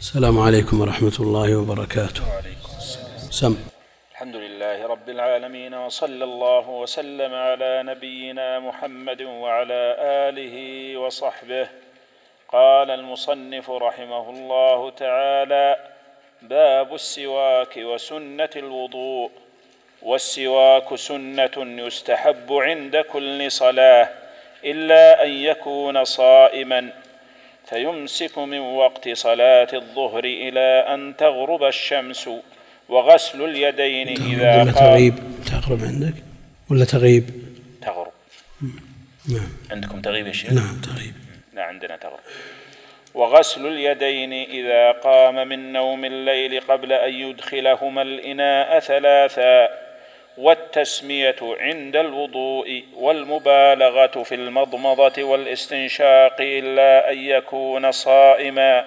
السلام عليكم ورحمة الله وبركاته. وعليكم السلام سم. الحمد لله رب العالمين وصلى الله وسلم على نبينا محمد وعلى آله وصحبه. قال المصنف رحمه الله تعالى باب السواك وسنة الوضوء. والسواك سنة يستحب عند كل صلاة إلا أن يكون صائما. فيمسك من وقت صلاة الظهر إلى أن تغرب الشمس وغسل اليدين إذا ولا قام تغيب؟ تغرب عندك؟ ولا تغيب؟ تغرب. نعم. عندكم تغيب يا شيخ؟ نعم تغيب. لا عندنا تغرب. وغسل اليدين إذا قام من نوم الليل قبل أن يدخلهما الإناء ثلاثا. والتسمية عند الوضوء والمبالغة في المضمضة والاستنشاق إلا أن يكون صائما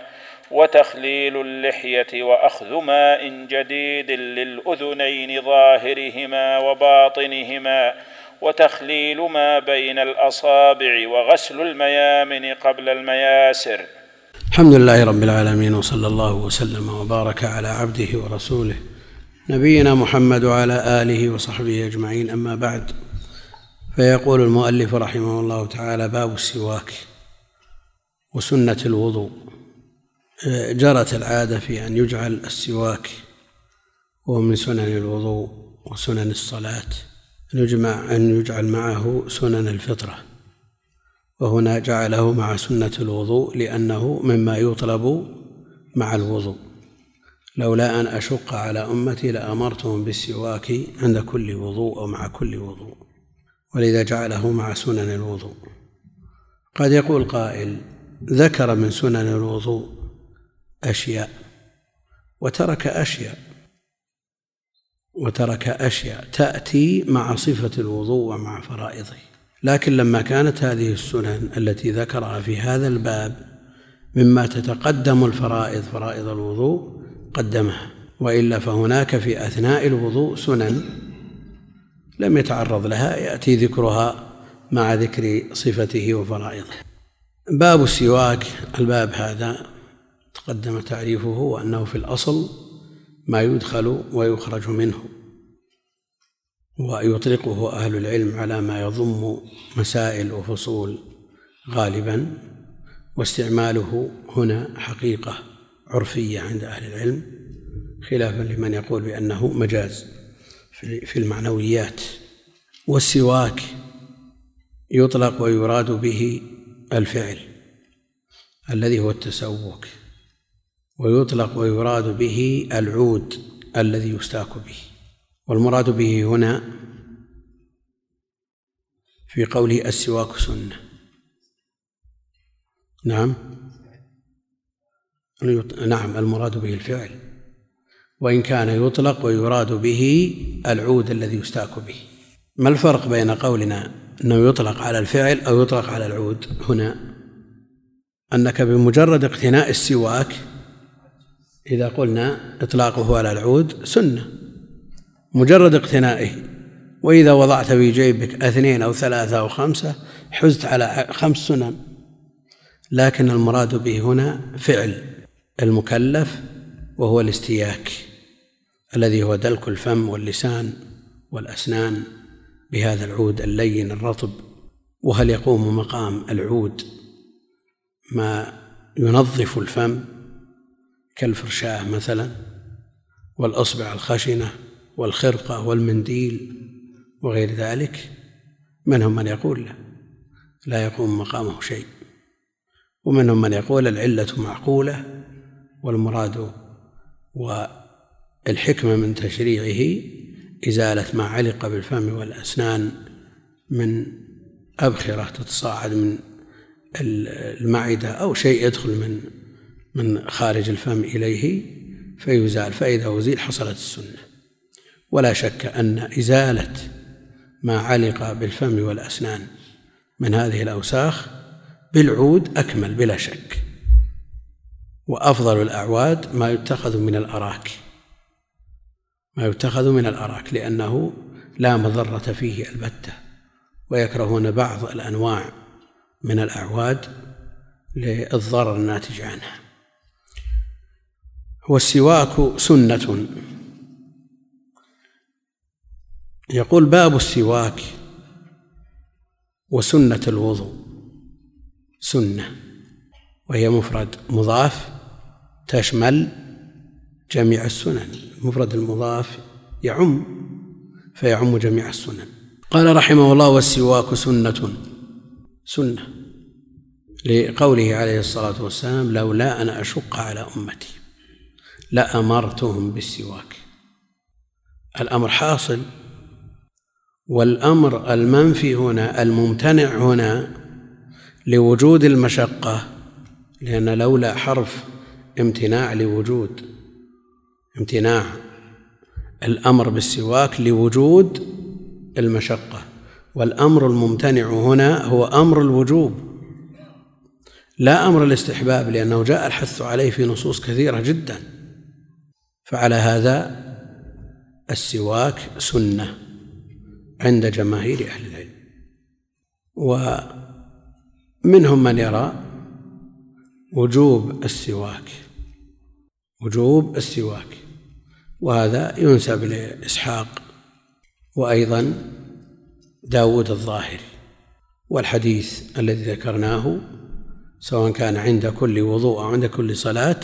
وتخليل اللحية وأخذ ماء جديد للأذنين ظاهرهما وباطنهما وتخليل ما بين الأصابع وغسل الميامن قبل المياسر. الحمد لله رب العالمين وصلى الله وسلم وبارك على عبده ورسوله. نبينا محمد وعلى آله وصحبه أجمعين. أما بعد فيقول المؤلف رحمه الله تعالى باب السواك وسنة الوضوء. جرت العادة في أن يجعل السواك وهو من سنن الوضوء وسنن الصلاة أن يجمع أن يجعل معه سنن الفطرة. وهنا جعله مع سنة الوضوء لأنه مما يطلب مع الوضوء. لولا أن أشق على أمتي لأمرتهم بالسواك عند كل وضوء أو مع كل وضوء ولذا جعله مع سنن الوضوء. قد يقول قائل ذكر من سنن الوضوء أشياء وترك أشياء وترك أشياء تأتي مع صفة الوضوء ومع فرائضه. لكن لما كانت هذه السنن التي ذكرها في هذا الباب مما تتقدم الفرائض فرائض الوضوء قدمها وإلا فهناك في أثناء الوضوء سنن لم يتعرض لها يأتي ذكرها مع ذكر صفته وفرائضه. باب السواك الباب هذا تقدم تعريفه وأنه في الأصل ما يدخل ويخرج منه ويطلقه أهل العلم على ما يضم مسائل وفصول غالبا واستعماله هنا حقيقة. عرفية عند أهل العلم خلافا لمن يقول بأنه مجاز في المعنويات والسواك يطلق ويراد به الفعل الذي هو التسوك ويطلق ويراد به العود الذي يستاك به. والمراد به هنا في قوله السواك سنة. نعم. نعم المراد به الفعل. وإن كان يطلق ويراد به العود الذي يستاك به. ما الفرق بين قولنا أنه يطلق على الفعل أو يطلق على العود هنا؟ أنك بمجرد اقتناء السواك إذا قلنا إطلاقه على العود سنة. مجرد اقتنائه. وإذا وضعت في جيبك اثنين أو ثلاثة أو خمسة حزت على خمس سنن. لكن المراد به هنا فعل. المكلف وهو الاستياك الذي هو دلك الفم واللسان والأسنان بهذا العود اللين الرطب. وهل يقوم مقام العود ما ينظف الفم كالفرشاة مثلا والأصبع الخشنة والخرقة والمنديل وغير ذلك؟ منهم من يقول لا؟ لا يقوم مقامه شيء. ومنهم من يقول العلة معقولة والمراد والحكمة من تشريعه إزالة ما علق بالفم والأسنان من أبخرة تتصاعد من المعدة أو شيء يدخل من من خارج الفم إليه فيزال فإذا أزيل حصلت السنة. ولا شك أن إزالة ما علق بالفم والأسنان من هذه الأوساخ بالعود أكمل بلا شك. وأفضل الأعواد ما يتخذ من الأراك ما يتخذ من الأراك لأنه لا مضرة فيه البتة ويكرهون بعض الأنواع من الأعواد للضرر الناتج عنها. والسواك سنة. يقول باب السواك وسنة الوضوء سنة. وهي مفرد مضاف تشمل جميع السنن. مفرد المضاف يعم فيعم جميع السنن. قال رحمه الله والسواك سنة. سنة لقوله عليه الصلاة والسلام لولا أن أشق على أمتي لأمرتهم بالسواك. الأمر حاصل والأمر المنفي هنا الممتنع هنا لوجود المشقة لأن لولا حرف امتناع لوجود امتناع الأمر بالسواك لوجود المشقة والأمر الممتنع هنا هو أمر الوجوب لا أمر الاستحباب لأنه جاء الحث عليه في نصوص كثيرة جدا. فعلى هذا السواك سنة عند جماهير أهل العلم. ومنهم من يرى وجوب السواك. وجوب السواك. وهذا ينسب لإسحاق وأيضا داود الظاهري والحديث الذي ذكرناه سواء كان عند كل وضوء أو عند كل صلاة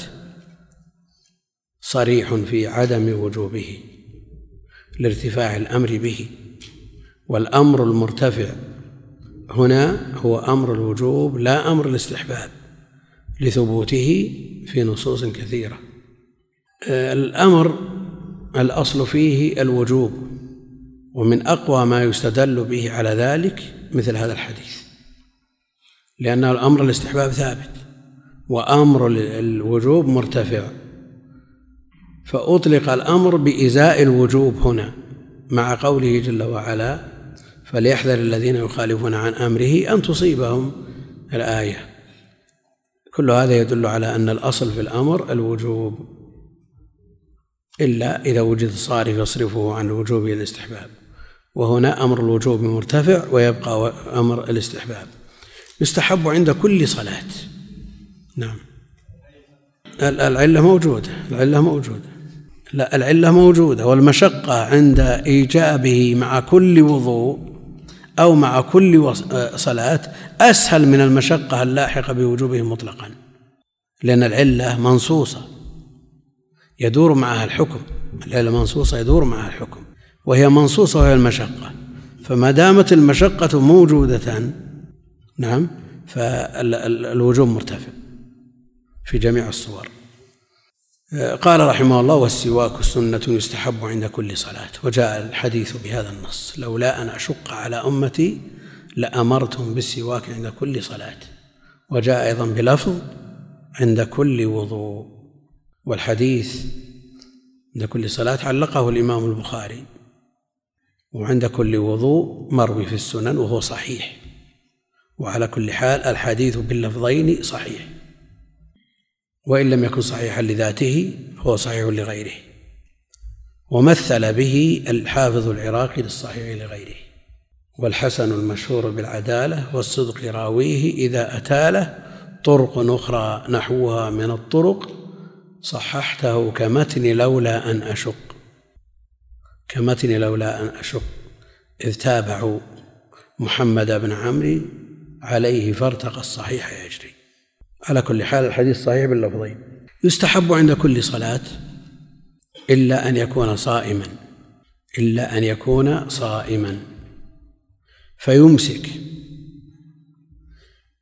صريح في عدم وجوبه لارتفاع الأمر به. والأمر المرتفع هنا هو أمر الوجوب لا أمر الاستحباب. لثبوته في نصوص كثيرة. الأمر الأصل فيه الوجوب ومن أقوى ما يستدل به على ذلك مثل هذا الحديث لأن الأمر الاستحباب ثابت وأمر الوجوب مرتفع. فأطلق الأمر بإزاء الوجوب هنا مع قوله جل وعلا فليحذر الذين يخالفون عن أمره أن تصيبهم الآية. كل هذا يدل على أن الأصل في الأمر الوجوب إلا إذا وجد صارف يصرفه عن الوجوب إلى الاستحباب. وهنا أمر الوجوب مرتفع ويبقى أمر الاستحباب. يستحب عند كل صلاة. نعم. العلة موجودة العلة موجودة. لا العلة موجودة والمشقة عند إيجابه مع كل وضوء أو مع كل صلاة أسهل من المشقة اللاحقة بوجوبه مطلقا لأن العلة منصوصة يدور معها الحكم العلة منصوصة يدور معها الحكم وهي منصوصة وهي المشقة. فما دامت المشقة موجودة نعم فالوجوب مرتفع في جميع الصور. قال رحمه الله والسواك سنة يستحب عند كل صلاة. وجاء الحديث بهذا النص لولا أن أشق على أمتي لأمرتهم بالسواك عند كل صلاة. وجاء أيضا بلفظ عند كل وضوء. والحديث عند كل صلاة علقه الإمام البخاري. وعند كل وضوء مروي في السنن وهو صحيح. وعلى كل حال الحديث باللفظين صحيح. وإن لم يكن صحيحا لذاته فهو صحيح لغيره. ومثل به الحافظ العراقي للصحيح لغيره. والحسن المشهور بالعدالة والصدق راويه إذا أتاله طرق أخرى نحوها من الطرق صححته كمتن لولا أن أشق. كمتن لولا أن أشق. إذ تابعوا محمد بن عمرو عليه فارتقى الصحيح يجري. على كل حال الحديث صحيح باللفظين يستحب عند كل صلاة إلا أن يكون صائما إلا أن يكون صائما. فيمسك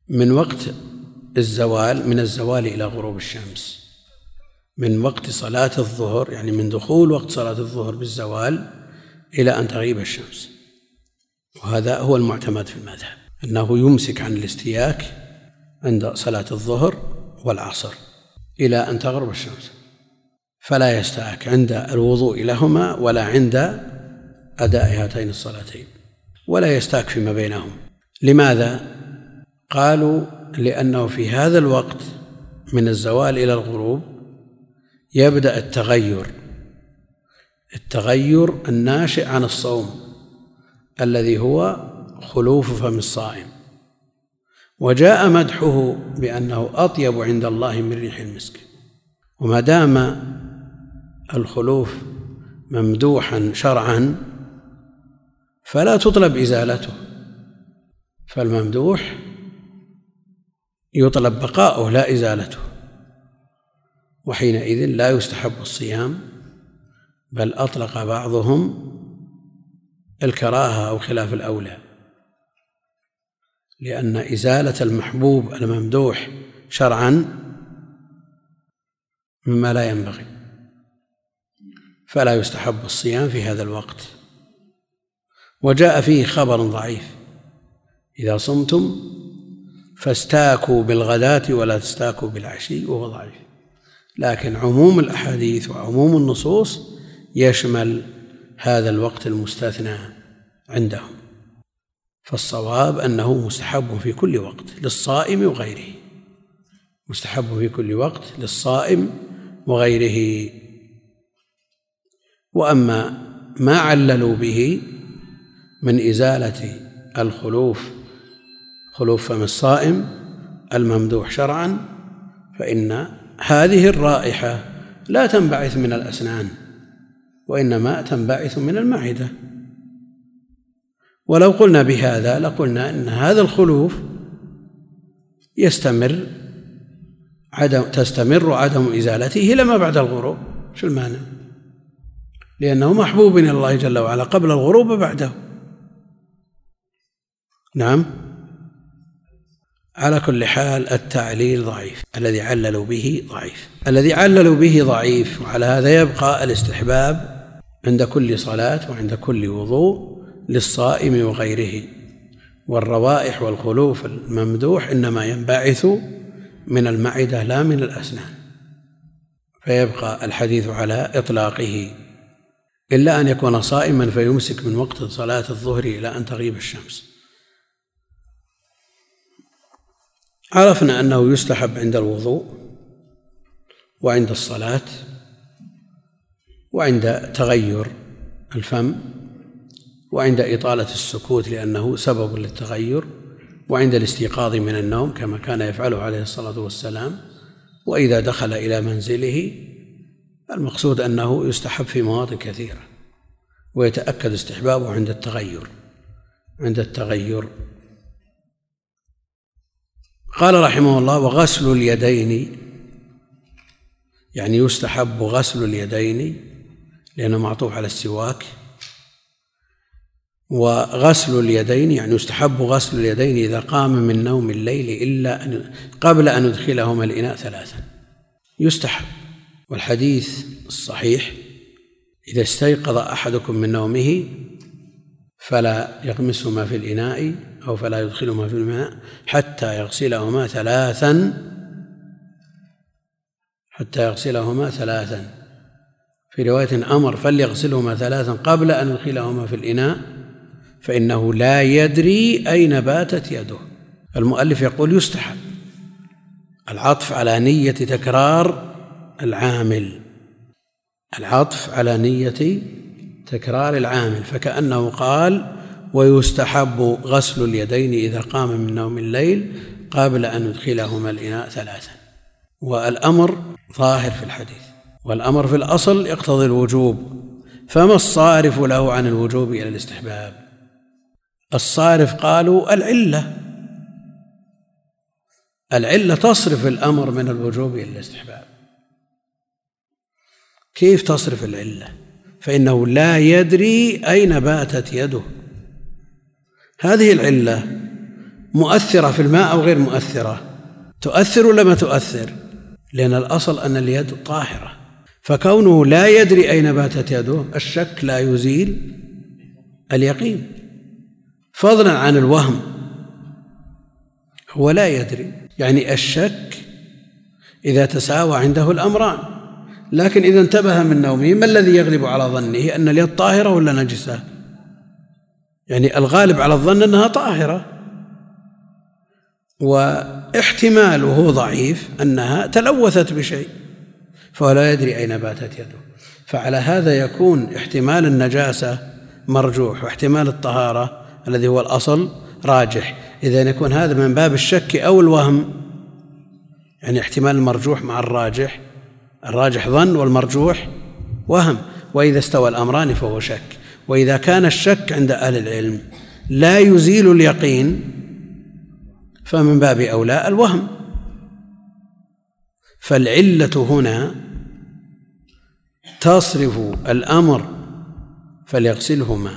من وقت الزوال من الزوال إلى غروب الشمس. من وقت صلاة الظهر يعني من دخول وقت صلاة الظهر بالزوال إلى أن تغيب الشمس. وهذا هو المعتمد في المذهب أنه يمسك عن الاستياك عند صلاة الظهر والعصر إلى أن تغرب الشمس. فلا يستاك عند الوضوء لهما ولا عند أداء هاتين الصلاتين ولا يستاك فيما بينهم. لماذا؟ قالوا لأنه في هذا الوقت من الزوال إلى الغروب يبدأ التغير التغير الناشئ عن الصوم الذي هو خلوف فم الصائم. وجاء مدحه بأنه أطيب عند الله من ريح المسك. وما دام الخلوف ممدوحا شرعا فلا تطلب إزالته. فالممدوح يطلب بقاؤه لا إزالته. وحينئذ لا يستحب الصيام بل أطلق بعضهم الكراهة أو خلاف الأولى. لأن إزالة المحبوب الممدوح شرعا مما لا ينبغي فلا يستحب الصيام في هذا الوقت. وجاء فيه خبر ضعيف. إذا صمتم فاستاكوا بالغداة ولا تستاكوا بالعشي وهو ضعيف. لكن عموم الأحاديث وعموم النصوص يشمل هذا الوقت المستثنى عندهم. فالصواب أنه مستحب في كل وقت للصائم وغيره. مستحب في كل وقت للصائم وغيره. وأما ما عللوا به من إزالة الخلوف خلوف فم الصائم الممدوح شرعا فإن هذه الرائحة لا تنبعث من الأسنان وإنما تنبعث من المعدة. ولو قلنا بهذا لقلنا إن هذا الخلوف يستمر عدم تستمر عدم إزالته إلى ما بعد الغروب. شو المانع؟ لأنه محبوب إلى الله جل وعلا قبل الغروب وبعده. نعم. على كل حال التعليل ضعيف الذي عللوا به ضعيف. الذي عللوا به ضعيف وعلى هذا يبقى الاستحباب عند كل صلاة وعند كل وضوء. للصائم وغيره. والروائح والخلوف الممدوح إنما ينبعث من المعدة لا من الأسنان. فيبقى الحديث على إطلاقه. إلا أن يكون صائما فيمسك من وقت صلاة الظهر إلى أن تغيب الشمس. عرفنا أنه يستحب عند الوضوء وعند الصلاة وعند تغير الفم وعند إطالة السكوت لأنه سبب للتغير وعند الاستيقاظ من النوم كما كان يفعله عليه الصلاة والسلام وإذا دخل إلى منزله المقصود أنه يستحب في مواطن كثيرة ويتأكد استحبابه عند التغير عند التغير. قال رحمه الله وغسل اليدين يعني يستحب غسل اليدين لأنه معطوف على السواك. وغسل اليدين يعني يستحب غسل اليدين إذا قام من نوم الليل إلا أن قبل أن يدخلهما الإناء ثلاثا. يستحب. والحديث الصحيح إذا استيقظ أحدكم من نومه فلا يغمسهما في الإناء أو فلا يدخلهما في الماء حتى يغسلهما ثلاثا. حتى يغسلهما ثلاثا. في رواية أمر فليغسلهما ثلاثا قبل أن يدخلهما في الإناء فإنه لا يدري أين باتت يده. المؤلف يقول يستحب. العطف على نية تكرار العامل. العطف على نية تكرار العامل. فكأنه قال ويستحب غسل اليدين إذا قام من نوم الليل قبل أن يدخلهما الإناء ثلاثا. والأمر ظاهر في الحديث. والأمر في الأصل يقتضي الوجوب. فما الصارف له عن الوجوب إلى الاستحباب؟ الصارف قالوا العلة. العلة تصرف الأمر من الوجوب إلى الاستحباب. كيف تصرف العلة؟ فإنه لا يدري أين باتت يده. هذه العلة مؤثرة في الماء أو غير مؤثرة؟ تؤثر ولا ما تؤثر؟ لأن الأصل أن اليد طاهرة. فكونه لا يدري أين باتت يده الشك لا يزيل اليقين. فضلا عن الوهم. هو لا يدري. يعني الشك إذا تساوى عنده الأمران. لكن إذا انتبه من نومه ما الذي يغلب على ظنه؟ أن اليد طاهرة ولا نجسة؟ يعني الغالب على الظن أنها طاهرة. واحتماله ضعيف أنها تلوثت بشيء فهو لا يدري أين باتت يده. فعلى هذا يكون احتمال النجاسة مرجوح واحتمال الطهارة الذي هو الأصل راجح. إذا يكون هذا من باب الشك أو الوهم يعني احتمال المرجوح مع الراجح. الراجح ظن والمرجوح وهم. وإذا استوى الأمران فهو شك. وإذا كان الشك عند أهل العلم لا يزيل اليقين فمن باب أولى الوهم. فالعلة هنا تصرف الأمر فليغسلهما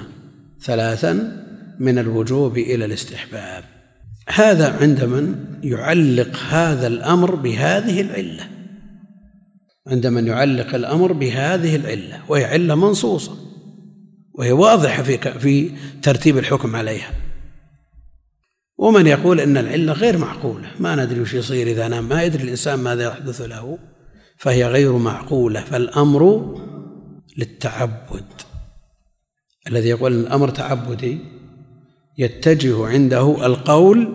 ثلاثا من الوجوب إلى الاستحباب. هذا عند من يعلق هذا الأمر بهذه العلة. عند من يعلق الأمر بهذه العلة وهي علة منصوصة وهي واضحة في في ترتيب الحكم عليها. ومن يقول إن العلة غير معقولة ما ندري وش يصير إذا نام ما يدري الإنسان ماذا يحدث له فهي غير معقولة. فالأمر للتعبد. الذي يقول الأمر تعبدي يتجه عنده القول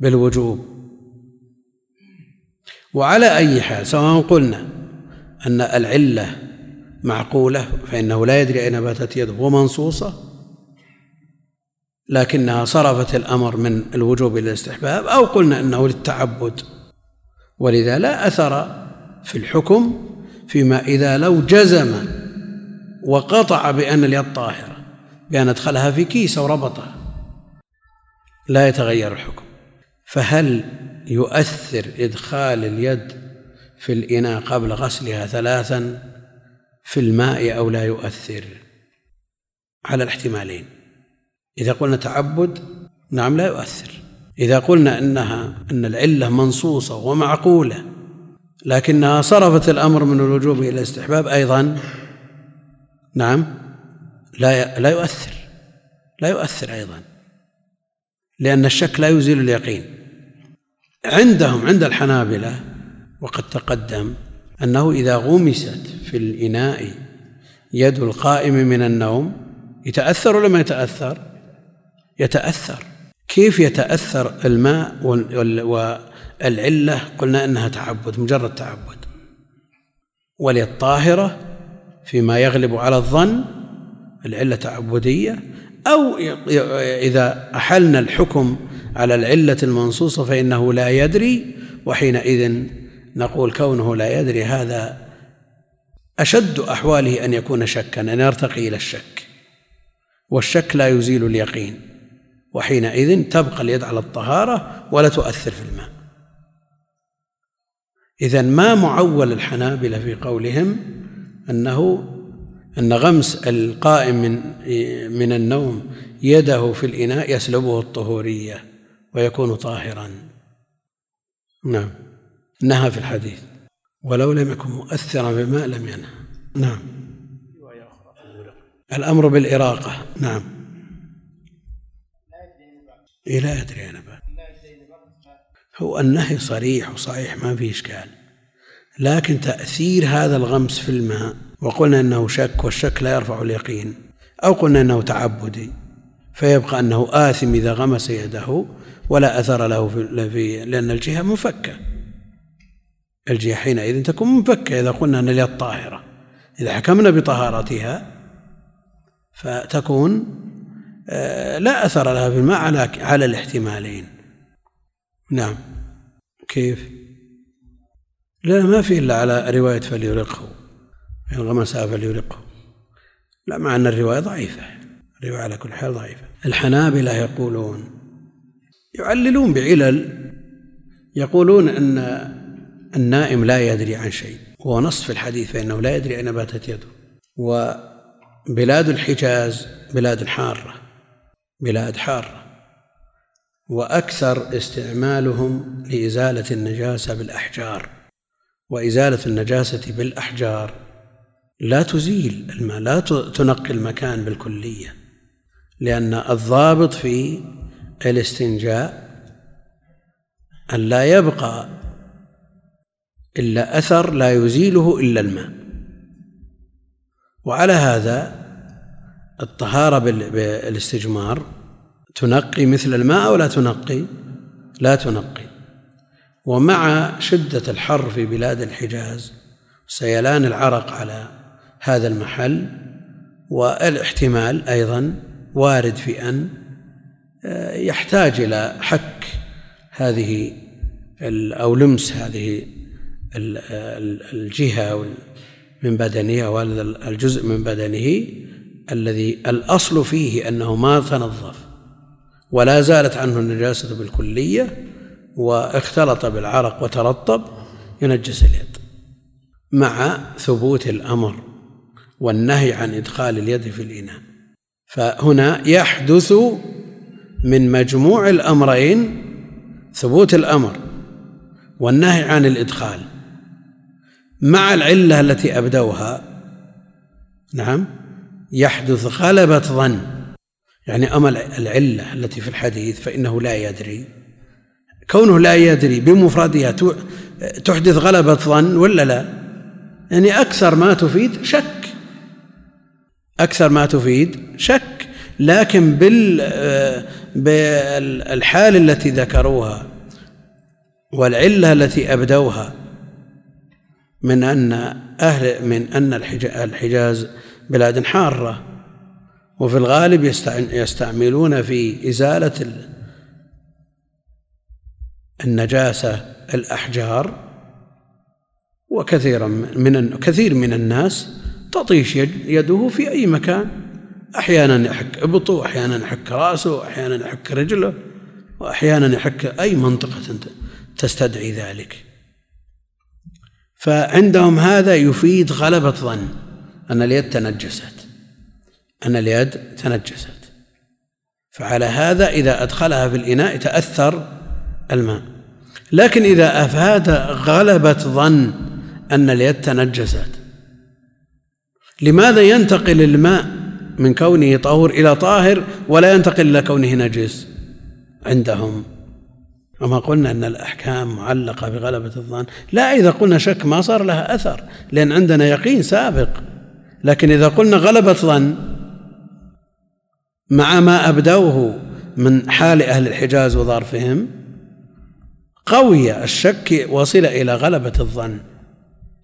بالوجوب. وعلى أي حال سواء قلنا أن العلة معقولة فإنه لا يدري أين باتت يده ومنصوصة لكنها صرفت الأمر من الوجوب إلى الاستحباب أو قلنا أنه للتعبد. ولذا لا أثر في الحكم فيما إذا لو جزم وقطع بأن اليد طاهرة. بأن أدخلها في كيس أو ربطها. لا يتغير الحكم. فهل يؤثر إدخال اليد في الإناء قبل غسلها ثلاثا؟ في الماء أو لا يؤثر؟ على الاحتمالين. إذا قلنا تعبد نعم لا يؤثر. إذا قلنا إنها أن العلة منصوصة ومعقولة لكنها صرفت الأمر من الوجوب إلى الاستحباب أيضا نعم. لا لا يؤثر. لا يؤثر أيضا. لأن الشك لا يزيل اليقين. عندهم عند الحنابلة وقد تقدم أنه إذا غمست في الإناء يد القائم من النوم يتأثر ولا ما يتأثر؟ يتأثر. كيف يتأثر الماء والعلة؟ قلنا إنها تعبد مجرد تعبد. وللطاهرة فيما يغلب على الظن العلة تعبدية أو إذا أحلنا الحكم على العلة المنصوصة فإنه لا يدري وحينئذ نقول كونه لا يدري هذا أشد أحواله أن يكون شكا أن يرتقي إلى الشك. والشك لا يزيل اليقين وحينئذ تبقى اليد على الطهارة ولا تؤثر في الماء. إذا ما معول الحنابلة في قولهم؟ أنه أن غمس القائم من من النوم يده في الإناء يسلبه الطهورية ويكون طاهرا. نعم. نهى في الحديث. ولو لم يكن مؤثرا بماء لم ينهى. نعم. الأمر بالإراقة. نعم. لا أدري أنا بقى. هو النهي صريح وصحيح ما في إشكال. لكن تأثير هذا الغمس في الماء وقلنا أنه شك والشك لا يرفع اليقين أو قلنا أنه تعبدي فيبقى أنه آثم إذا غمس يده ولا أثر له في لأن الجهة منفكة. الجهة حينئذ تكون منفكة إذا قلنا أن اليد طاهرة. إذا حكمنا بطهارتها فتكون آه، لا أثر لها في الماء على على الاحتمالين. نعم. كيف؟ لا ما في إلا على رواية فليرقه. إن غمسها فليرقه. لا مع أن الرواية ضعيفة. الرواية على كل حال ضعيفة. الحنابلة يقولون يعللون بعلل يقولون أن النائم لا يدري عن شيء. وهو نص في الحديث فإنه لا يدري أين باتت يده. وبلاد الحجاز بلاد حارة. بلاد حارة. وأكثر استعمالهم لإزالة النجاسة بالأحجار. وإزالة النجاسة بالأحجار. لا تزيل الماء لا تنقي المكان بالكلية لأن الضابط في الاستنجاء أن لا يبقى إلا أثر لا يزيله إلا الماء. وعلى هذا الطهارة بالاستجمار تنقي مثل الماء أو لا تنقي؟ لا تنقي. ومع شدة الحر في بلاد الحجاز سيلان العرق على هذا المحل والاحتمال أيضا وارد في أن آه، يحتاج إلى حك هذه أو لمس هذه الجهة من بدنه أو هذا الجزء من بدنه الذي الأصل فيه أنه ما تنظف ولا زالت عنه النجاسة بالكلية واختلط بالعرق وترطب ينجس اليد مع ثبوت الأمر والنهي عن إدخال اليد في الإناء. فهنا يحدث من مجموع الأمرين ثبوت الأمر والنهي عن الإدخال مع العلة التي أبدوها. نعم يحدث غلبة ظن يعني أما العلة التي في الحديث فإنه لا يدري. كونه لا يدري بمفردها تحدث غلبة ظن ولا لا؟ يعني أكثر ما تفيد شك. أكثر ما تفيد شك. لكن بال بالحال التي ذكروها والعلة التي أبدوها من أن أهل من أن الحجاز بلاد حارة. وفي الغالب يستعملون في إزالة النجاسة الأحجار وكثيرا من كثير من الناس تطيش يده في أي مكان. أحيانا يحك إبطه أحيانا يحك رأسه أحيانا يحك رجله وأحيانا يحك أي منطقة تستدعي ذلك. فعندهم هذا يفيد غلبة ظن أن اليد تنجست. أن اليد تنجست. فعلى هذا إذا أدخلها في الإناء تأثر الماء. لكن إذا أفاد غلبة ظن أن اليد تنجست. لماذا ينتقل الماء من كونه طهور إلى طاهر ولا ينتقل إلى كونه نجس عندهم؟ وما قلنا أن الأحكام معلقة بغلبة الظن. لا إذا قلنا شك ما صار لها أثر لأن عندنا يقين سابق. لكن إذا قلنا غلبة ظن مع ما أبدوه من حال أهل الحجاز وظرفهم قوي الشك وصل إلى غلبة الظن.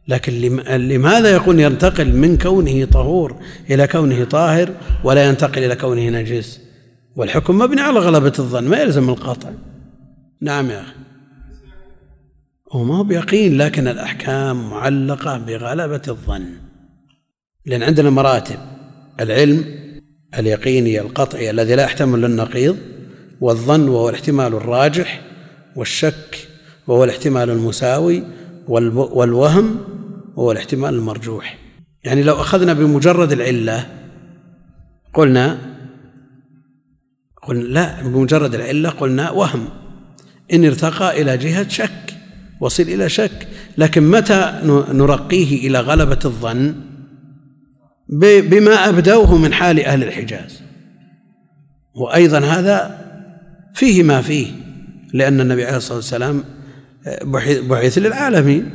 لكن لماذا يكون ينتقل من كونه طهور إلى كونه طاهر ولا ينتقل إلى كونه نجس؟ والحكم مبني على غلبة الظن ما يلزم القطع. نعم يا أخي. هو ما هو بيقين لكن الأحكام معلقة بغلبة الظن. لأن عندنا مراتب العلم اليقيني القطعي الذي لا يحتمل للنقيض والظن وهو الاحتمال الراجح والشك وهو الاحتمال المساوي والوهم وهو الاحتمال المرجوح. يعني لو أخذنا بمجرد العلة قلنا قلنا لا بمجرد العلة قلنا وهم. إن ارتقى إلى جهة شك وصل إلى شك. لكن متى نرقيه إلى غلبة الظن؟ بما أبدوه من حال أهل الحجاز. وأيضا هذا فيه ما فيه. لأن النبي عليه الصلاة والسلام بعث للعالمين.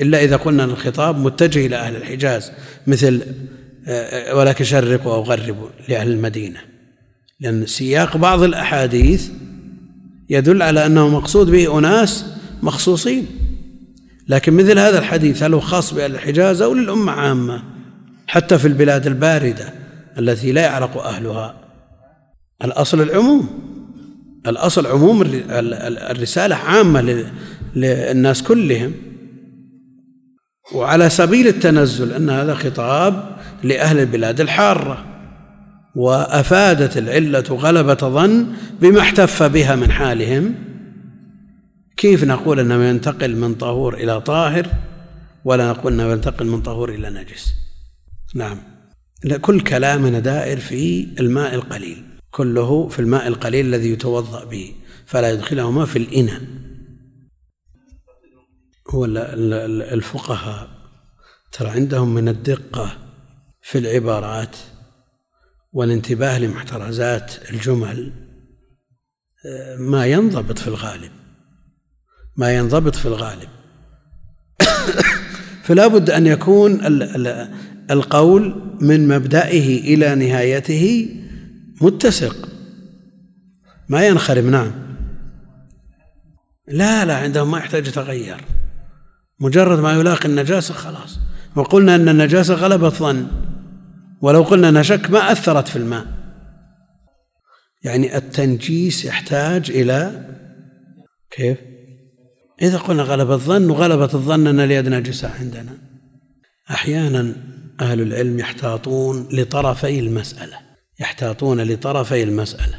إلا إذا قلنا أن الخطاب متجه إلى أهل الحجاز مثل ولكن شرقوا أو غربوا لأهل المدينة. لأن سياق بعض الأحاديث يدل على أنه مقصود به أناس مخصوصين. لكن مثل هذا الحديث هل هو خاص بأهل الحجاز أو للأمة عامة؟ حتى في البلاد الباردة التي لا يعرق أهلها. الأصل العموم. الأصل عموم الرسالة عامة للناس كلهم. وعلى سبيل التنزل أن هذا خطاب لأهل البلاد الحارة. وأفادت العلة غلبة ظن بما احتف بها من حالهم. كيف نقول أنه ينتقل من طهور إلى طاهر ولا نقول أنه ينتقل من طهور إلى نجس؟ نعم. كل كلامنا دائر في الماء القليل. كله في الماء القليل الذي يتوضأ به فلا يدخلهما في الإناء. هو الفقهاء ترى عندهم من الدقة في العبارات والانتباه لمحترزات الجمل آه، ما ينضبط في الغالب. ما ينضبط في الغالب. فلا بد أن يكون القول من مبدئه إلى نهايته متسق. ما ينخرم نعم. لا لا عندهم ما يحتاج يتغير. مجرد ما يلاقي النجاسة خلاص. وقلنا أن النجاسة غلبت ظن. ولو قلنا أنها شك ما أثرت في الماء. يعني التنجيس يحتاج إلى كيف؟ إذا قلنا غلب الظن وغلبة الظن أن اليد نجسة عندنا. أحيانا أهل العلم يحتاطون لطرفي المسألة. يحتاطون لطرفي المسألة.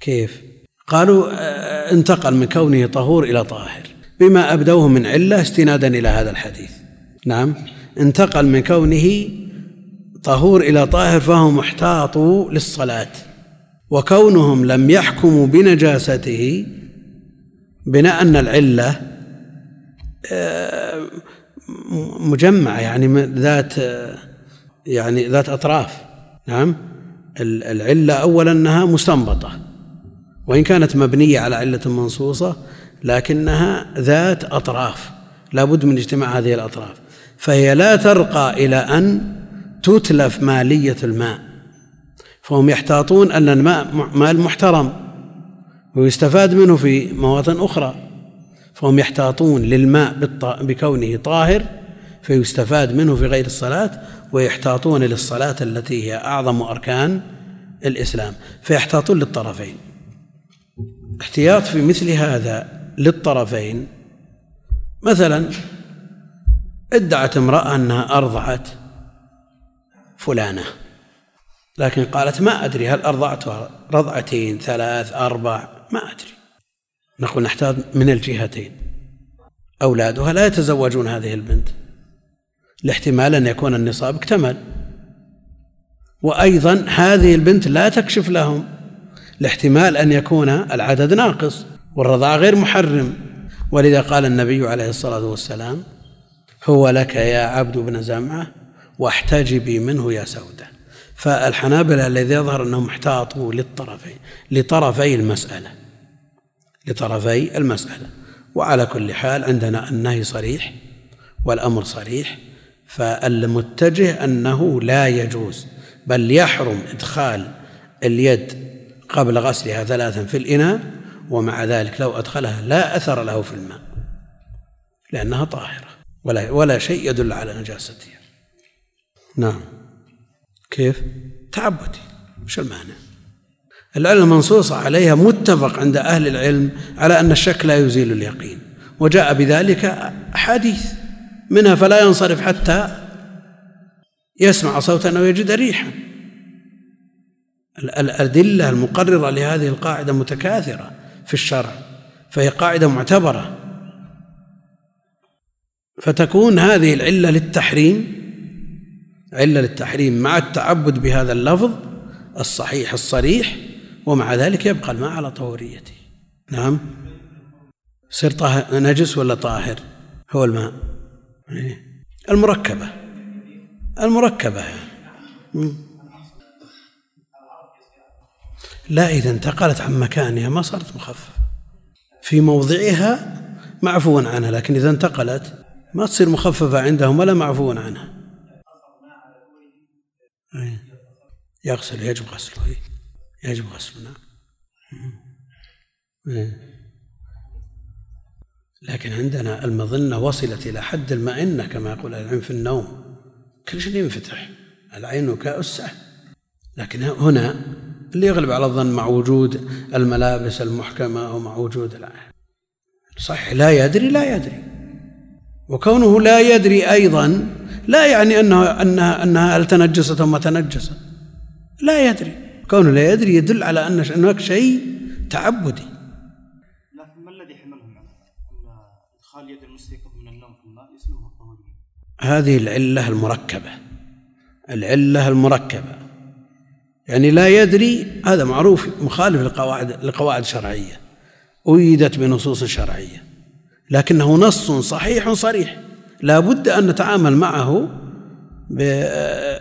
كيف؟ قالوا آه، انتقل من كونه طهور إلى طاهر. بما أبدوه من علة استنادا إلى هذا الحديث. نعم انتقل من كونه طهور إلى طاهر فهم احتاطوا للصلاة. وكونهم لم يحكموا بنجاسته بناء أن العلة آه، مجمعة يعني ذات يعني ذات أطراف. نعم؟ العلة أولا أنها مستنبطة وإن كانت مبنية على علة منصوصة لكنها ذات أطراف لا بد من اجتماع هذه الأطراف. فهي لا ترقى إلى أن تتلف مالية الماء. فهم يحتاطون أن الماء مال محترم ويستفاد منه في مواطن أخرى. فهم يحتاطون للماء بكونه طاهر فيستفاد منه في غير الصلاة ويحتاطون للصلاة التي هي أعظم أركان الإسلام فيحتاطون للطرفين. احتياط في مثل هذا للطرفين مثلا ادعت امرأة أنها أرضعت فلانة لكن قالت ما أدري هل أرضعتها رضعتين ثلاث أربع ما أدري. نقول نحتاج من الجهتين. أولادها لا يتزوجون هذه البنت. لاحتمال أن يكون النصاب اكتمل. وأيضا هذه البنت لا تكشف لهم لاحتمال أن يكون العدد ناقص والرضاعة غير محرم. ولذا قال النبي عليه الصلاة والسلام هو لك يا عبد بن زمعة واحتجبي منه يا سودة. فالحنابلة الذي يظهر أنهم احتاطوا للطرفين لطرفي المسألة. لطرفي المسألة. وعلى كل حال عندنا النهي صريح والأمر صريح. فالمتجه أنه لا يجوز بل يحرم إدخال اليد قبل غسلها ثلاثا في الإناء ومع ذلك لو أدخلها لا أثر له في الماء لأنها طاهرة ولا ولا شيء يدل على نجاستها نعم كيف؟ تعبدي وش المانع؟ العلم منصوص عليها متفق عند أهل العلم على أن الشك لا يزيل اليقين وجاء بذلك أحاديث منها فلا ينصرف حتى يسمع صوتا أو يجد ريحا. الأدلة المقررة لهذه القاعدة متكاثرة في الشرع فهي قاعدة معتبرة. فتكون هذه العلة للتحريم علة للتحريم مع التعبد بهذا اللفظ الصحيح الصريح ومع ذلك يبقى الماء على طهوريته. نعم. طاهر نجس ولا طاهر؟ هو الماء. المركبة. المركبة. يعني لا إذا انتقلت عن مكانها ما صارت مخففة. في موضعها معفو عنها لكن إذا انتقلت ما تصير مخففة عندهم ولا معفو عنها. إيه. يغسل يجب غسله. إيه. يجب غسله نعم. لكن عندنا المظنة وصلت إلى حد المئنة كما يقول العلم في النوم. كل شيء ينفتح العين كأسة. لكن هنا اللي يغلب على الظن مع وجود الملابس المحكمة ومع وجود الآية صح لا يدري لا يدري. وكونه لا يدري أيضا لا يعني أنها أنها أنها هل تنجست أو ما تنجست. لا يدري. كونه لا يدري يدل على أن هناك شيء تعبدي. هذه العلة المركبة. العلة المركبة. يعني لا يدري هذا معروف مخالف لقواعد لقواعد شرعية. أيدت بنصوص شرعية. لكنه نص صحيح صريح. لا بد أن نتعامل معه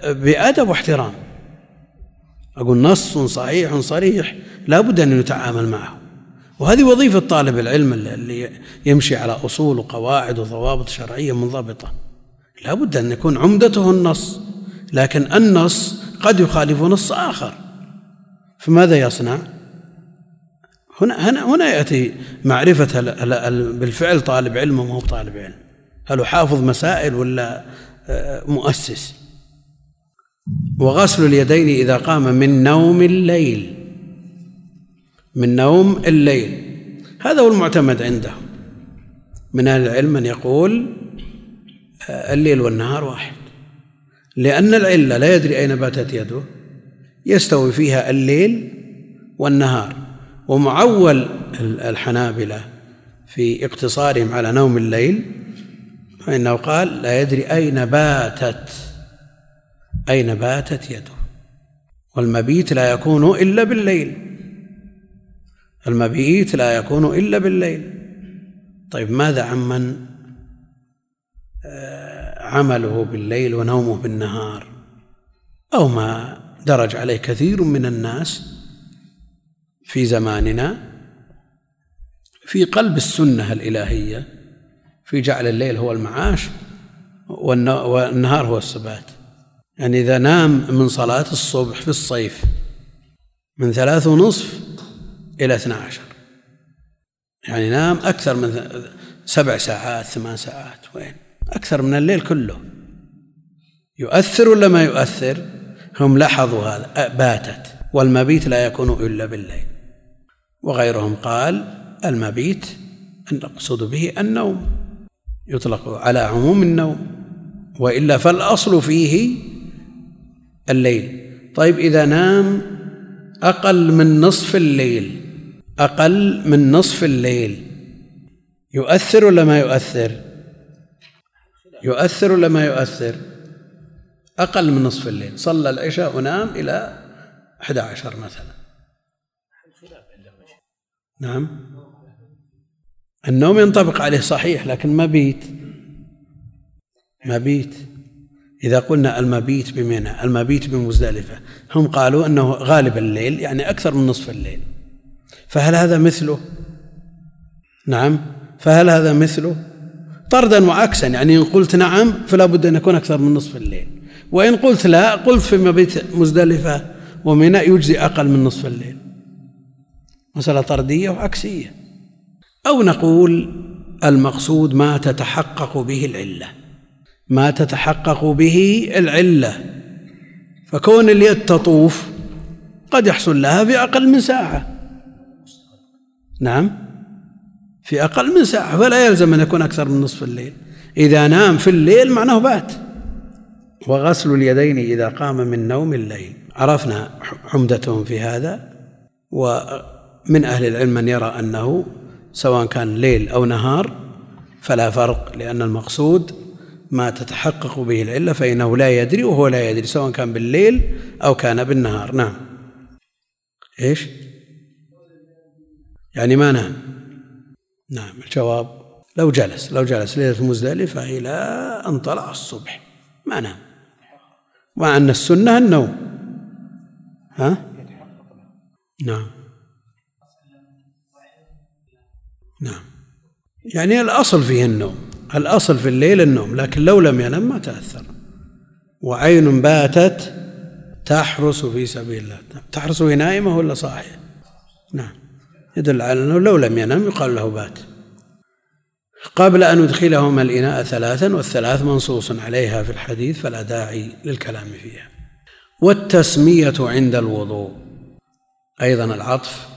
بأدب واحترام. أقول نص صحيح صريح لا بد أن نتعامل معه. وهذه وظيفة طالب العلم اللي يمشي على أصول وقواعد وضوابط شرعية منضبطة. لا بد أن يكون عمدته النص لكن النص قد يخالف نص آخر. فماذا يصنع؟ هنا هنا هنا يأتي معرفة بالفعل طالب علم وما هو طالب علم. هل هو حافظ مسائل ولا آه، مؤسس؟ وغسل اليدين إذا قام من نوم الليل. من نوم الليل. هذا هو المعتمد عندهم. من أهل العلم من يقول الليل والنهار واحد. لأن العلة لا يدري أين باتت يده يستوي فيها الليل والنهار. ومعول الحنابلة في اقتصارهم على نوم الليل فإنه قال لا يدري أين باتت أين باتت يده. والمبيت لا يكون إلا بالليل. المبيت لا يكون إلا بالليل. طيب ماذا عمن عمله بالليل ونومه بالنهار. أو ما درج عليه كثير من الناس في زماننا في قلب السنة الإلهية. في جعل الليل هو المعاش والنهار هو السبات. يعني إذا نام من صلاة الصبح في الصيف من ثلاث ونصف إلى اثنا عشر. يعني نام أكثر من سبع ساعات ثمان ساعات وين؟ أكثر من الليل كله. يؤثر ولا ما يؤثر؟ هم لاحظوا هذا. باتت. والمبيت لا يكون إلا بالليل. وغيرهم قال المبيت المقصود به النوم. يطلق على عموم النوم. وإلا فالأصل فيه الليل. طيب إذا نام أقل من نصف الليل. أقل من نصف الليل. يؤثر ولا ما يؤثر؟ يؤثر ولا ما يؤثر؟ أقل من نصف الليل. صلى العشاء ونام إلى 11 مثلا. نعم. النوم ينطبق عليه صحيح لكن مبيت مبيت إذا قلنا المبيت بمنى المبيت بمزدلفة هم قالوا أنه غالب الليل يعني أكثر من نصف الليل. فهل هذا مثله؟ نعم. فهل هذا مثله؟ طردا وعكسا. يعني إن قلت نعم فلا بد أن يكون أكثر من نصف الليل. وإن قلت لا قلت في مبيت مزدلفة ومنى يجزي أقل من نصف الليل. مسألة طردية وعكسية. أو نقول المقصود ما تتحقق به العلة. ما تتحقق به العلة. فكون اليد تطوف قد يحصل لها في أقل من ساعة. نعم؟ في أقل من ساعة فلا يلزم أن يكون أكثر من نصف الليل. إذا نام في الليل معناه بات. وغسل اليدين إذا قام من نوم الليل. عرفنا حمدتهم في هذا ومن أهل العلم من يرى أنه سواء كان ليل أو نهار فلا فرق لأن المقصود ما تتحقق به العلة فإنه لا يدري وهو لا يدري سواء كان بالليل أو كان بالنهار. نعم. إيش؟ يعني ما نام. نعم الجواب لو جلس لو جلس ليلة مزدلفة إلى أن طلع الصبح. ما نام. مع أن السنة النوم. ها؟ نعم. نعم. يعني الأصل فيه النوم الأصل في الليل النوم لكن لو لم ينم ما تأثر. وعين باتت تحرس في سبيل الله. تحرس وهي نائمة ولا صاحية؟ نعم. يدل على أنه لو لم ينم يقال له بات. قبل أن يدخلهما الإناء ثلاثا والثلاث منصوص عليها في الحديث فلا داعي للكلام فيها. والتسمية عند الوضوء. أيضا العطف.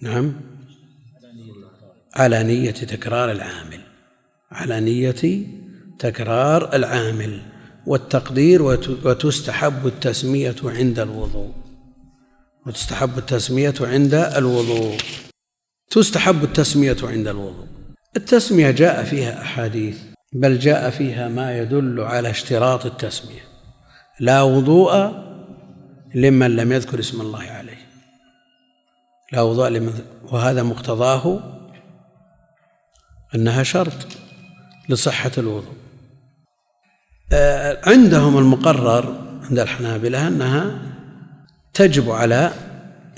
نعم. على نية تكرار العامل. على نية تكرار العامل. والتقدير وتستحب التسمية عند الوضوء. وتستحب التسمية عند الوضوء. تستحب التسمية عند الوضوء. التسمية جاء فيها أحاديث بل جاء فيها ما يدل على اشتراط التسمية. لا وضوء لمن لم يذكر اسم الله عليه. لا وضوء لمن وهذا مقتضاه أنها شرط لصحة الوضوء. آه، عندهم المقرر عند الحنابلة أنها تجب على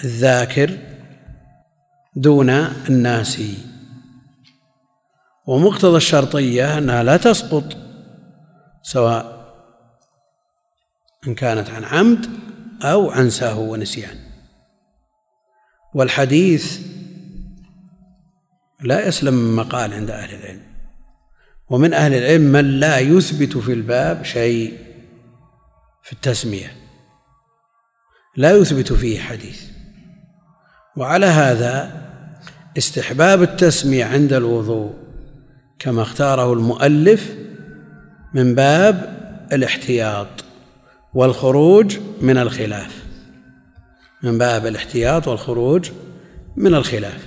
الذاكر دون الناسي ومقتضى الشرطية أنها لا تسقط سواء إن كانت عن عمد أو عن سهو ونسيان. والحديث لا يسلم من مقال عند أهل العلم. ومن أهل العلم من لا يثبت في الباب شيء في التسمية. لا يثبت فيه حديث. وعلى هذا استحباب التسمية عند الوضوء كما اختاره المؤلف من باب الاحتياط والخروج من الخلاف. من باب الاحتياط والخروج من الخلاف.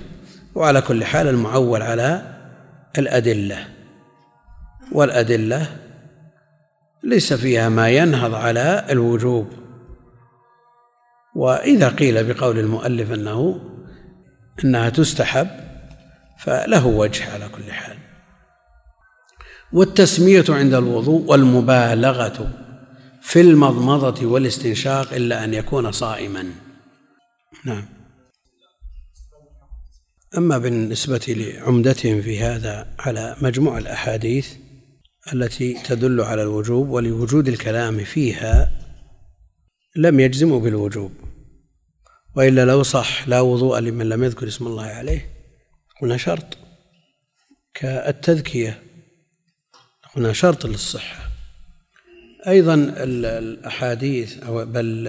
وعلى كل حال المعول على الأدلة. والأدلة ليس فيها ما ينهض على الوجوب. وإذا قيل بقول المؤلف أنه أنها تستحب فله وجه على كل حال. والتسمية عند الوضوء والمبالغة في المضمضة والاستنشاق إلا أن يكون صائما. نعم. أما بالنسبة لعمدتهم في هذا على مجموع الأحاديث التي تدل على الوجوب ولوجود الكلام فيها لم يجزموا بالوجوب وإلا لو صح لا وضوء لمن لم يذكر اسم الله عليه. قلنا شرط كالتذكية قلنا شرط للصحة. أيضا الأحاديث أو بل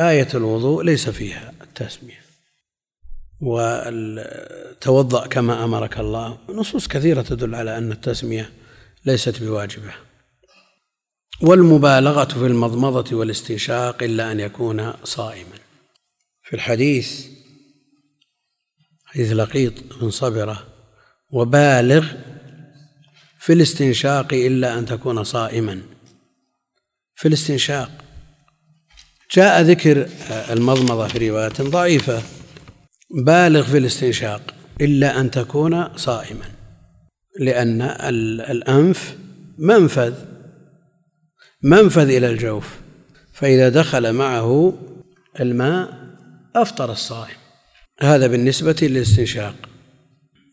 آية الوضوء ليس فيها التسمية. وتوضأ كما أمرك الله نصوص كثيرة تدل على أن التسمية ليست بواجبة. والمبالغة في المضمضة والاستنشاق إلا أن يكون صائما. في الحديث حديث لقيط بن صبرة وبالغ في الاستنشاق إلا أن تكون صائما. في الاستنشاق. جاء ذكر المضمضة في رواية ضعيفة. بالغ في الاستنشاق إلا أن تكون صائما لأن الأنف منفذ. منفذ إلى الجوف فإذا دخل معه الماء أفطر الصائم. هذا بالنسبة للاستنشاق.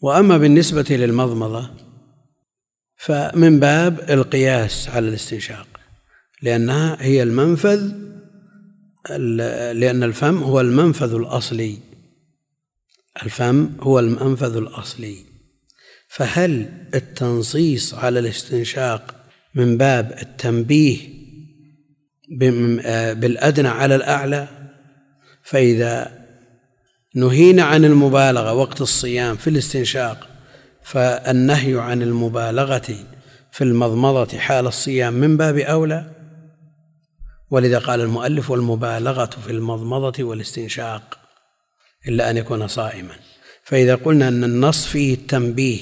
وأما بالنسبة للمضمضة فمن باب القياس على الاستنشاق لأنها هي المنفذ لأن الفم هو المنفذ الأصلي. الفم هو المنفذ الأصلي. فهل التنصيص على الاستنشاق من باب التنبيه بالأدنى على الأعلى فإذا نهينا عن المبالغة وقت الصيام في الاستنشاق فالنهي عن المبالغة في المضمضة حال الصيام من باب أولى. ولذا قال المؤلف والمبالغة في المضمضة والاستنشاق إلا أن يكون صائما. فإذا قلنا أن النص فيه التنبيه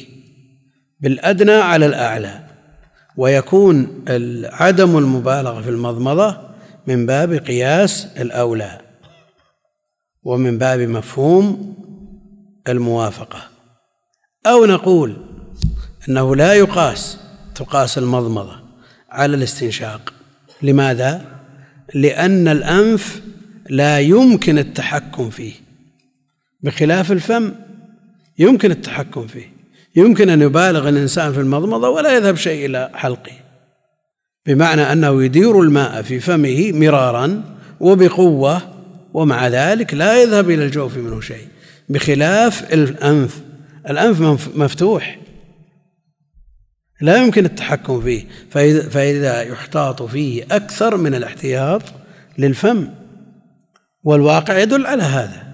بالأدنى على الأعلى ويكون عدم المبالغة في المضمضة من باب قياس الأولى ومن باب مفهوم الموافقة. أو نقول أنه لا يقاس تقاس المضمضة على الاستنشاق. لماذا؟ لأن الأنف لا يمكن التحكم فيه. بخلاف الفم يمكن التحكم فيه. يمكن أن يبالغ الإنسان في المضمضة ولا يذهب شيء إلى حلقه. بمعنى أنه يدير الماء في فمه مرارا وبقوة ومع ذلك لا يذهب إلى الجوف منه شيء بخلاف الأنف. الأنف مفتوح. لا يمكن التحكم فيه. فإذا, يحتاط فيه أكثر من الاحتياط للفم. والواقع يدل على هذا.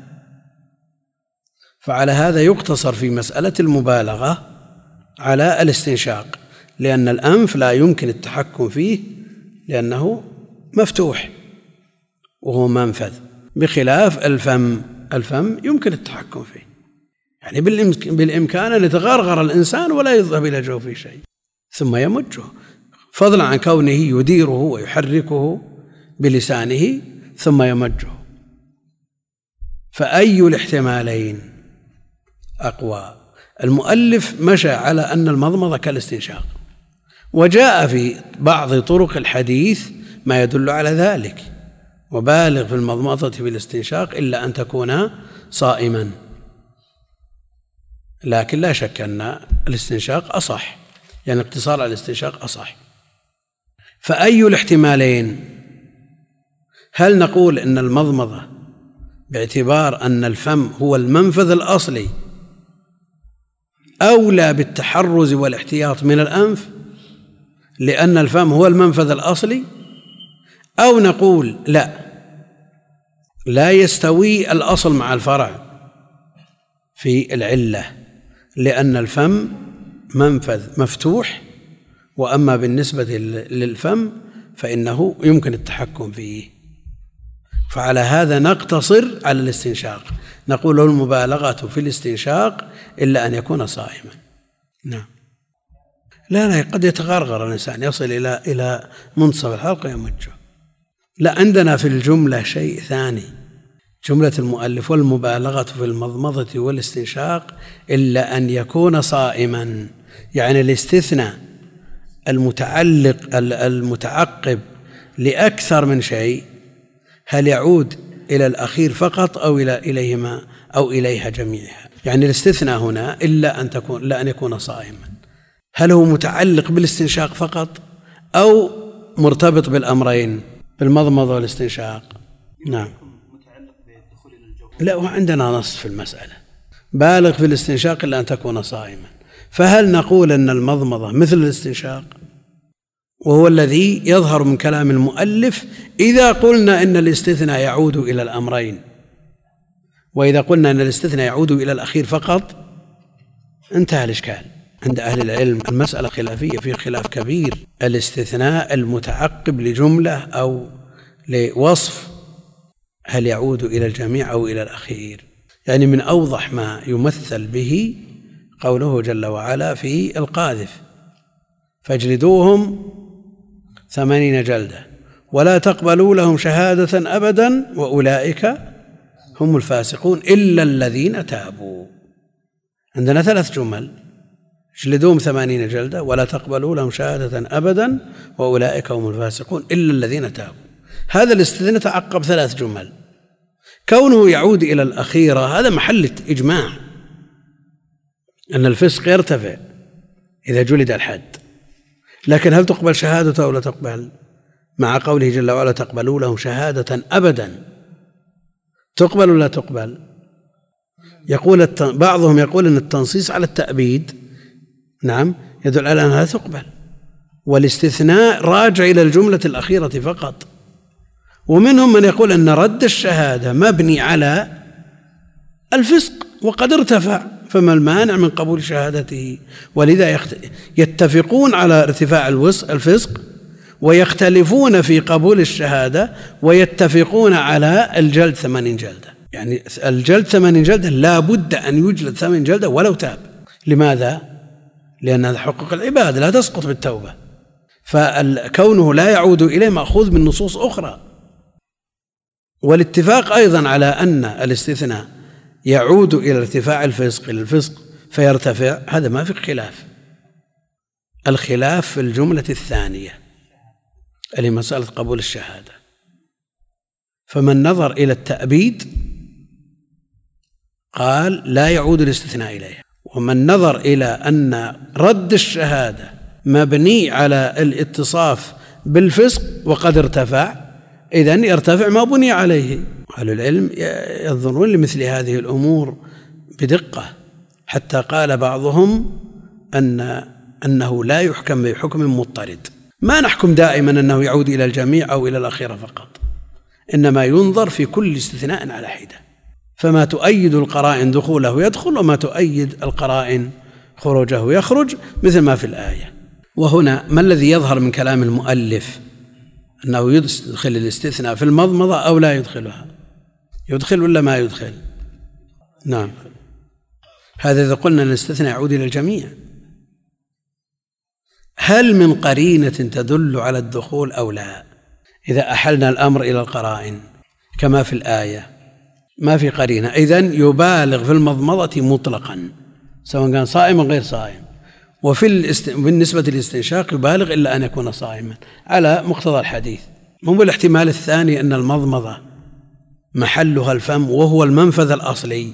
فعلى هذا يقتصر في مسألة المبالغة على الاستنشاق لأن الأنف لا يمكن التحكم فيه لأنه مفتوح وهو منفذ بخلاف الفم الفم يمكن التحكم فيه. يعني بالإمكان أن يتغرغر الإنسان ولا يذهب إلى جوفه شيء ثم يمجه. فضلا عن كونه يديره ويحركه بلسانه ثم يمجه. فأي الاحتمالين؟ أقوى. المؤلف مشى على أن المضمضة كالاستنشاق وجاء في بعض طرق الحديث ما يدل على ذلك. وبالغ في المضمضة بالاستنشاق إلا أن تكون صائما. لكن لا شك أن الاستنشاق أصح يعني الاقتصار على الاستنشاق أصح. فأي الاحتمالين؟ هل نقول أن المضمضة باعتبار أن الفم هو المنفذ الأصلي أولى بالتحرز والاحتياط من الأنف لأن الفم هو المنفذ الأصلي أو نقول لا لا يستوي الأصل مع الفرع في العلة لأن الفم منفذ مفتوح وأما بالنسبة للفم فإنه يمكن التحكم فيه. فعلى هذا نقتصر على الاستنشاق. نقول له المبالغة في الاستنشاق إلا أن يكون صائما. نعم. لا لا قد يتغرغر الإنسان يصل إلى إلى منتصف الحلقة ويمجه لا عندنا في الجملة شيء ثاني. جملة المؤلف والمبالغة في المضمضة والاستنشاق إلا أن يكون صائما. يعني الاستثناء المتعلق المتعقب لأكثر من شيء هل يعود إلى الأخير فقط أو إلى إليهما أو إليها جميعها. يعني الاستثناء هنا إلا أن تكون لا أن يكون صائما. هل هو متعلق بالاستنشاق فقط أو مرتبط بالأمرين؟ بالمضمضة والاستنشاق. نعم. لا وعندنا نص في المسألة. بالغ في الاستنشاق إلا أن تكون صائما. فهل نقول أن المضمضة مثل الاستنشاق؟ وهو الذي يظهر من كلام المؤلف إذا قلنا إن الاستثناء يعود إلى الأمرين. وإذا قلنا أن الاستثناء يعود إلى الأخير فقط انتهى الإشكال. عند أهل العلم المسألة خلافية في خلاف كبير. الاستثناء المتعقب لجملة أو لوصف هل يعود إلى الجميع أو إلى الأخير. يعني من أوضح ما يمثل به قوله جل وعلا في إلقاذف فاجلدوهم ثمانين جلدة. ولا تقبلوا لهم شهادة أبدا وأولئك هم الفاسقون إلا الذين تابوا. عندنا ثلاث جمل. اجلدوهم ثمانين جلدة. ولا تقبلوا لهم شهادة أبدا وأولئك هم الفاسقون إلا الذين تابوا. هذا الاستثناء تعقب ثلاث جمل. كونه يعود إلى الأخيرة هذا محل إجماع. أن الفسق يرتفع إذا جلد الحد. لكن هل تقبل شهادته أو لا تقبل؟ مع قوله جل وعلا تقبلوا لهم شهادة أبدا. تقبل ولا تقبل؟ يقول بعضهم يقول أن التنصيص على التأبيد نعم يدل على أنها تقبل. والاستثناء راجع إلى الجملة الأخيرة فقط. ومنهم من يقول أن رد الشهادة مبني على الفسق وقد ارتفع. فما المانع من قبول شهادته. ولذا يتفقون على ارتفاع الفسق ويختلفون في قبول الشهادة ويتفقون على الجلد ثمانين جلدة. يعني الجلد ثمانين جلدة لا بد أن يجلد ثمانين جلدة ولو تاب. لماذا؟ لأن هذا حقوق العباد لا تسقط بالتوبة. فكونه لا يعود إليه مأخوذ من نصوص أخرى. والاتفاق أيضا على أن الاستثناء يعود إلى ارتفاع الفسق إلى الفسق فيرتفع. هذا ما في خلاف. الخلاف في الجملة الثانية اللي مسألة قبول الشهادة. فمن نظر إلى التأبيد قال لا يعود الاستثناء إليها. ومن نظر إلى أن رد الشهادة مبني على الاتصاف بالفسق وقد ارتفع إذا يرتفع ما بني عليه. أهل العلم ينظرون لمثل هذه الأمور بدقة حتى قال بعضهم أن أنه لا يحكم بحكم مضطرد. ما نحكم دائما أنه يعود إلى الجميع أو إلى الأخيرة فقط. إنما ينظر في كل استثناء على حدة. فما تؤيد القرائن دخوله يدخل وما تؤيد القرائن خروجه يخرج مثل ما في الآية. وهنا ما الذي يظهر من كلام المؤلف؟ أنه يدخل الاستثناء في المضمضة أو لا يدخلها. يدخل ولا ما يدخل؟ نعم. هذا إذا قلنا الاستثناء يعود إلى الجميع. هل من قرينة تدل على الدخول أو لا؟ إذا أحلنا الأمر إلى القرائن كما في الآية. ما في قرينة. إذن يبالغ في المضمضة مطلقا سواء كان صائم أو غير صائم. وفي الاست... بالنسبة للاستنشاق يبالغ إلا أن يكون صائما. على مقتضى الحديث. مو بالاحتمال الثاني أن المضمضة محلها الفم وهو المنفذ الأصلي.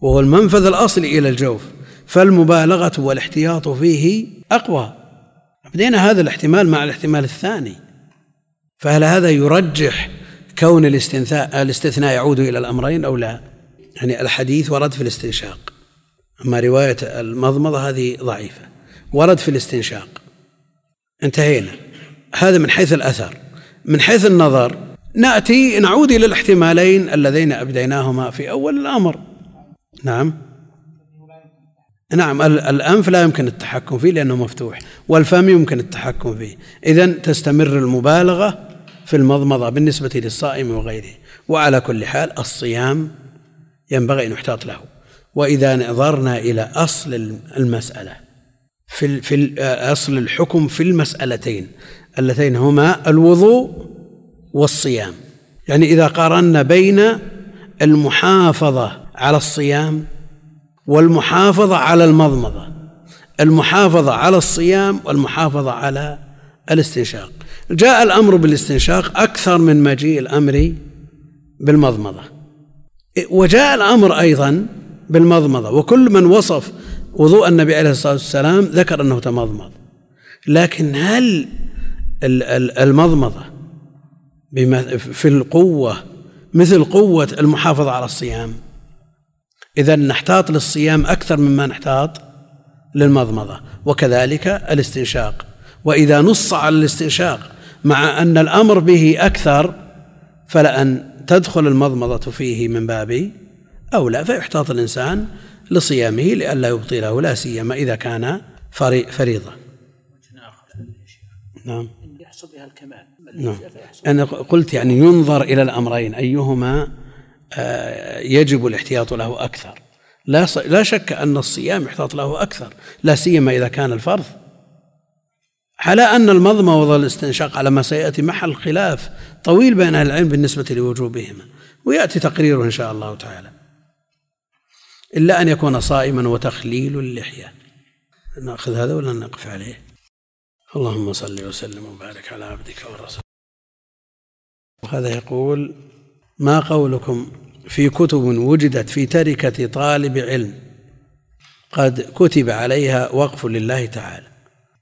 وهو المنفذ الأصلي إلى الجوف. فالمبالغة والاحتياط فيه أقوى. بدينا هذا الاحتمال مع الاحتمال الثاني. فهل هذا يرجح كون الاستثناء الاستثناء يعود إلى الأمرين أو لا؟ يعني الحديث ورد في الاستنشاق. أما رواية المضمضة هذه ضعيفة. ورد في الاستنشاق. انتهينا. هذا من حيث الأثر. من حيث النظر نأتي نعود إلى الاحتمالين اللذين أبديناهما في أول الأمر. نعم. نعم الأنف لا يمكن التحكم فيه لأنه مفتوح والفم يمكن التحكم فيه. إذا تستمر المبالغة في المضمضة بالنسبة للصائم وغيره. وعلى كل حال الصيام ينبغي أن يحتاط له. وإذا نظرنا إلى أصل المسألة في في أصل الحكم في المسألتين. اللتين هما الوضوء والصيام. يعني إذا قارنا بين المحافظة على الصيام والمحافظة على المضمضة. المحافظة على الصيام والمحافظة على الاستنشاق. جاء الأمر بالاستنشاق أكثر من مجيء الأمر بالمضمضة. وجاء الأمر أيضا بالمضمضة. وكل من وصف وضوء النبي عليه الصلاة والسلام ذكر أنه تمضمض. لكن هل المضمضة في القوة مثل قوة المحافظة على الصيام؟ إذا نحتاط للصيام أكثر مما نحتاط للمضمضة وكذلك الاستنشاق. وإذا نص على الاستنشاق مع أن الأمر به أكثر فلأن تدخل المضمضة فيه من باب أولى فيحتاط الإنسان لصيامه لئلا يبطله لا سيما إذا كان فريضة. نعم. يحصل بها الكمال نعم. أنا قلت يعني ينظر إلى الأمرين أيهما آه، يجب الاحتياط له أكثر. لا لا شك أن الصيام يحتاط له أكثر لا سيما إذا كان الفرض. على أن المضمضة والاستنشاق على ما سيأتي محل خلاف طويل بين أهل العلم بالنسبة لوجوبهما. ويأتي تقريره إن شاء الله تعالى. إلا أن يكون صائما وتخليل اللحية. نأخذ هذا ولا نقف عليه؟ اللهم صل وسلم وبارك على عبدك ورسولك. هذا يقول ما قولكم في كتب وجدت في تركة طالب علم قد كتب عليها وقف لله تعالى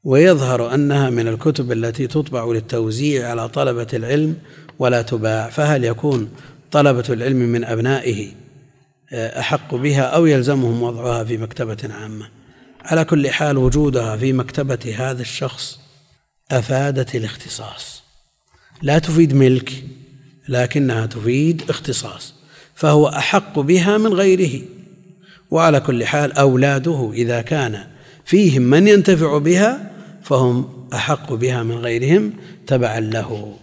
ويظهر أنها من الكتب التي تطبع للتوزيع على طلبة العلم ولا تباع فهل يكون طلبة العلم من أبنائه أحق بها أو يلزمهم وضعها في مكتبة عامة. على كل حال وجودها في مكتبة هذا الشخص أفادت الاختصاص. لا تفيد ملك لكنها تفيد اختصاص فهو أحق بها من غيره. وعلى كل حال أولاده إذا كان فيهم من ينتفع بها فهم أحق بها من غيرهم تبعا له.